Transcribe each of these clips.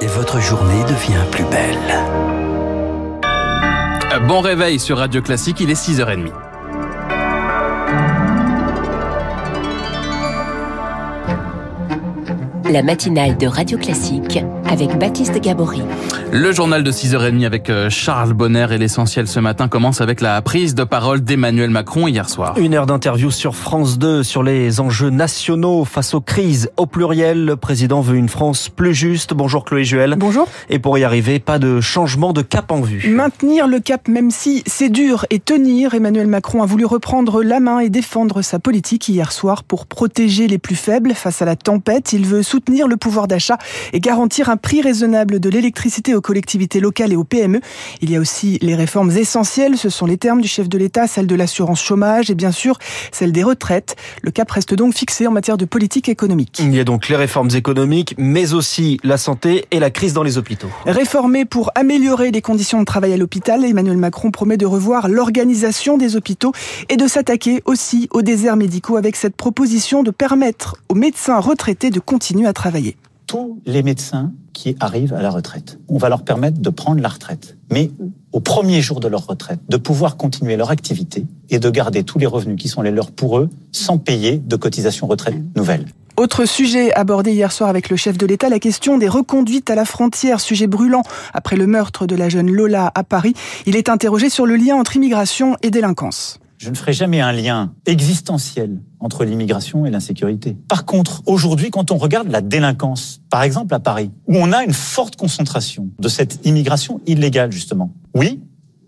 et votre journée devient plus belle. Bon réveil sur Radio Classique, il est 6h30. La matinale de Radio Classique avec Baptiste Gabory. Le journal de 6h30 avec euh, Charles Bonner et l'essentiel ce matin commence avec la prise de parole d'Emmanuel Macron hier soir. Une heure d'interview sur France 2 sur les enjeux nationaux face aux crises au pluriel. Le président veut une France plus juste. Bonjour Chloé Juel. Bonjour. Et pour y arriver, pas de changement de cap en vue. Maintenir le cap même si c'est dur et tenir, Emmanuel Macron a voulu reprendre la main et défendre sa politique hier soir pour protéger les plus faibles face à la tempête. Il veut soutenir le pouvoir d'achat et garantir un prix raisonnable de l'électricité aux collectivités locales et aux PME. Il y a aussi les réformes essentielles, ce sont les termes du chef de l'État, celle de l'assurance chômage et bien sûr celle des retraites. Le cap reste donc fixé en matière de politique économique. Il y a donc les réformes économiques, mais aussi la santé et la crise dans les hôpitaux. Réformer pour améliorer les conditions de travail à l'hôpital, Emmanuel Macron promet de revoir l'organisation des hôpitaux et de s'attaquer aussi aux déserts médicaux avec cette proposition de permettre aux médecins retraités de continuer à travailler tous les médecins qui arrivent à la retraite. On va leur permettre de prendre la retraite. Mais au premier jour de leur retraite, de pouvoir continuer leur activité et de garder tous les revenus qui sont les leurs pour eux sans payer de cotisation retraite nouvelle. Autre sujet abordé hier soir avec le chef de l'État, la question des reconduites à la frontière, sujet brûlant après le meurtre de la jeune Lola à Paris. Il est interrogé sur le lien entre immigration et délinquance. Je ne ferai jamais un lien existentiel entre l'immigration et l'insécurité. Par contre, aujourd'hui, quand on regarde la délinquance, par exemple à Paris, où on a une forte concentration de cette immigration illégale, justement, oui,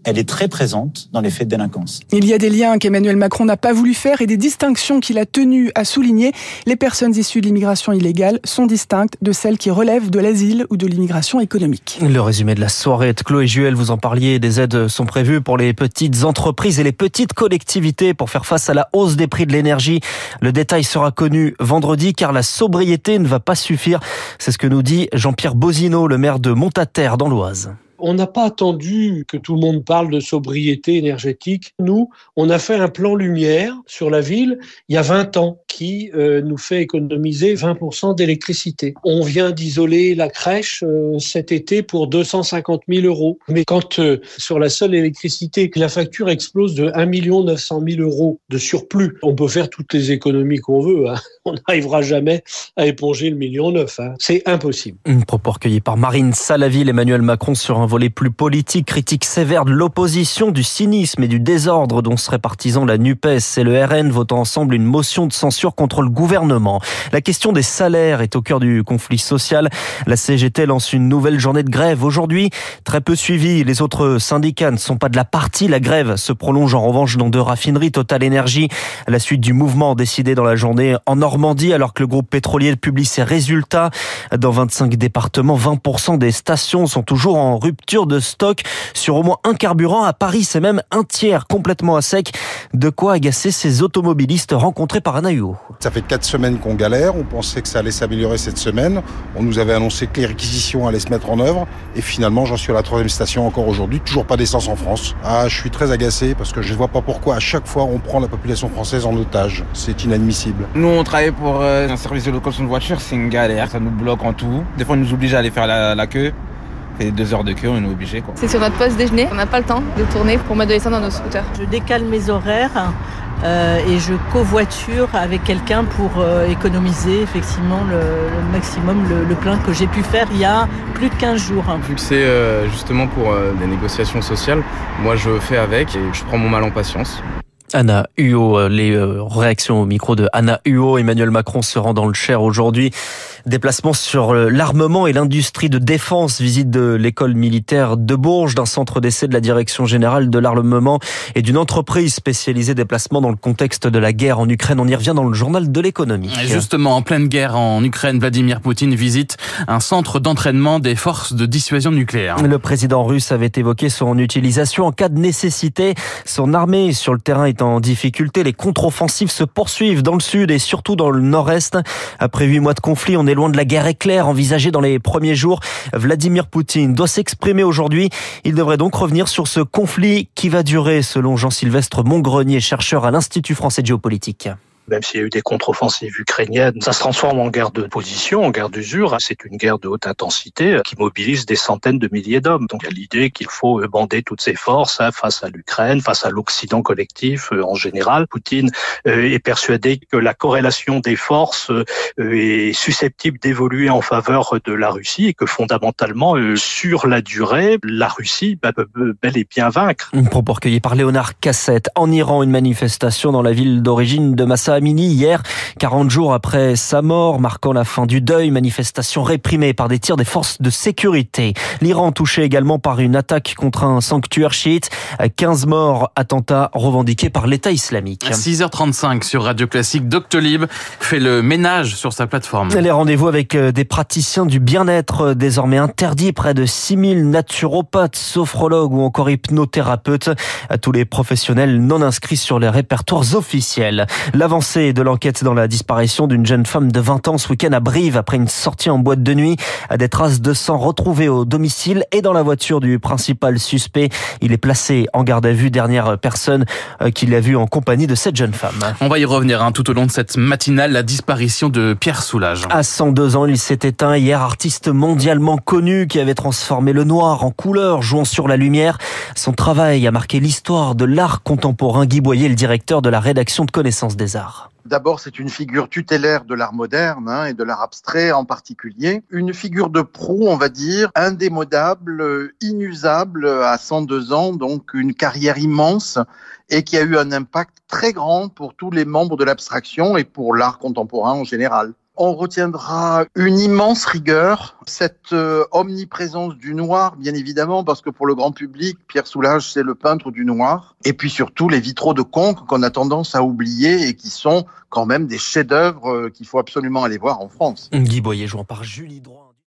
elle est très présente dans les faits de délinquance. Il y a des liens qu'Emmanuel Macron n'a pas voulu faire et des distinctions qu'il a tenu à souligner. Les personnes issues de l'immigration illégale sont distinctes de celles qui relèvent de l'asile ou de l'immigration économique. Le résumé de la soirée de Chloé Juel, vous en parliez, des aides sont prévues pour les petites entreprises et les petites collectivités pour faire face à la hausse des prix de l'énergie. Le détail sera connu vendredi car la sobriété ne va pas suffire. C'est ce que nous dit Jean-Pierre Bozino, le maire de Montataire dans l'Oise. On n'a pas attendu que tout le monde parle de sobriété énergétique. Nous, on a fait un plan lumière sur la ville il y a 20 ans qui euh, nous fait économiser 20% d'électricité. On vient d'isoler la crèche euh, cet été pour 250 000 euros. Mais quand euh, sur la seule électricité, la facture explose de 1 900 000 euros de surplus, on peut faire toutes les économies qu'on veut. Hein. On n'arrivera jamais à éponger le million neuf. Hein. C'est impossible. Une propos recueillie par Marine Salaville, Emmanuel Macron sur un volet plus politique, critique sévère de l'opposition, du cynisme et du désordre dont seraient partisans la NUPES et le RN votant ensemble une motion de censure contre le gouvernement. La question des salaires est au cœur du conflit social. La CGT lance une nouvelle journée de grève aujourd'hui, très peu suivie. Les autres syndicats ne sont pas de la partie. La grève se prolonge en revanche dans deux raffineries Total Energy à la suite du mouvement décidé dans la journée en Normandie alors que le groupe pétrolier publie ses résultats. Dans 25 départements, 20% des stations sont toujours en rupture de stock sur au moins un carburant. À Paris, c'est même un tiers complètement à sec. De quoi agacer ces automobilistes rencontrés par Ça fait quatre semaines qu'on galère. On pensait que ça allait s'améliorer cette semaine. On nous avait annoncé que les réquisitions allaient se mettre en œuvre. Et finalement, j'en suis à la troisième station encore aujourd'hui. Toujours pas d'essence en France. Ah, je suis très agacé parce que je ne vois pas pourquoi à chaque fois on prend la population française en otage. C'est inadmissible. Nous, on travaille pour euh, un service de location de voiture. C'est une galère. Ça nous bloque en tout. Des fois, on nous oblige à aller faire la, la queue fait deux heures de queue, on est obligé. C'est sur notre poste déjeuner, on n'a pas le temps de tourner pour mettre de l'essence dans nos scooters. Je décale mes horaires euh, et je covoiture avec quelqu'un pour euh, économiser effectivement le, le maximum, le, le, plein que j'ai pu faire il y a plus de 15 jours. Vu que c'est euh, justement pour euh, des négociations sociales, moi je fais avec et je prends mon mal en patience. Anna Huot, les réactions au micro de Anna Huot. Emmanuel Macron se rend dans le Cher aujourd'hui. Déplacement sur l'armement et l'industrie de défense, visite de l'école militaire de Bourges, d'un centre d'essai de la direction générale de l'armement et d'une entreprise spécialisée déplacement dans le contexte de la guerre en Ukraine. On y revient dans le journal de l'économie. Justement, en pleine guerre en Ukraine, Vladimir Poutine visite un centre d'entraînement des forces de dissuasion nucléaire. Le président russe avait évoqué son utilisation en cas de nécessité. Son armée sur le terrain est en difficulté. Les contre-offensives se poursuivent dans le sud et surtout dans le nord-est. Après huit mois de conflit, on est loin de la guerre éclair envisagée dans les premiers jours. Vladimir Poutine doit s'exprimer aujourd'hui. Il devrait donc revenir sur ce conflit qui va durer, selon Jean-Sylvestre Montgrenier, chercheur à l'Institut français de géopolitique. Même s'il y a eu des contre-offensives ukrainiennes, ça se transforme en guerre de position, en guerre d'usure. C'est une guerre de haute intensité qui mobilise des centaines de milliers d'hommes. Donc il y a l'idée qu'il faut bander toutes ses forces hein, face à l'Ukraine, face à l'Occident collectif en général. Poutine est persuadé que la corrélation des forces est susceptible d'évoluer en faveur de la Russie et que fondamentalement, sur la durée, la Russie bah, peut bel et bien vaincre. Un propos par Léonard Cassette. En Iran, une manifestation dans la ville d'origine de Massa Amini hier, 40 jours après sa mort, marquant la fin du deuil, manifestation réprimée par des tirs des forces de sécurité. L'Iran touché également par une attaque contre un sanctuaire chiite, 15 morts, attentat revendiqué par l'État islamique. À 6h35 sur Radio Classique, Doctolib fait le ménage sur sa plateforme. Les rendez-vous avec euh, des praticiens du bien-être désormais interdits, près de 6000 naturopathes, sophrologues ou encore hypnothérapeutes, tous les professionnels non inscrits sur les répertoires officiels. L'avancée de l'enquête dans la disparition d'une jeune femme de 20 ans ce week-end à Brive après une sortie en boîte de nuit, des traces de sang retrouvées au domicile et dans la voiture du principal suspect. Il est placé en garde à vue, dernière personne euh, qu'il a vue en compagnie de cette jeune femme. On va y revenir hein, tout au long de cette matinale, la disparition de Pierre Soulages. À 102 ans, il s'est éteint hier, artiste mondialement connu qui avait transformé le noir en couleur, jouant sur la lumière. Son travail a marqué l'histoire de l'art contemporain. Guy Boyer, le directeur de la rédaction de Connaissance des Arts. D'abord, c'est une figure tutélaire de l'art moderne hein, et de l'art abstrait en particulier. Une figure de pro, on va dire, indémodable, inusable à 102 ans, donc une carrière immense et qui a eu un impact très grand pour tous les membres de l'abstraction et pour l'art contemporain en général on retiendra une immense rigueur, cette euh, omniprésence du noir, bien évidemment, parce que pour le grand public, Pierre Soulages, c'est le peintre du noir. Et puis surtout les vitraux de Conques qu'on a tendance à oublier et qui sont quand même des chefs-d'œuvre euh, qu'il faut absolument aller voir en France. Guy Boyer jouant par Julie Droit.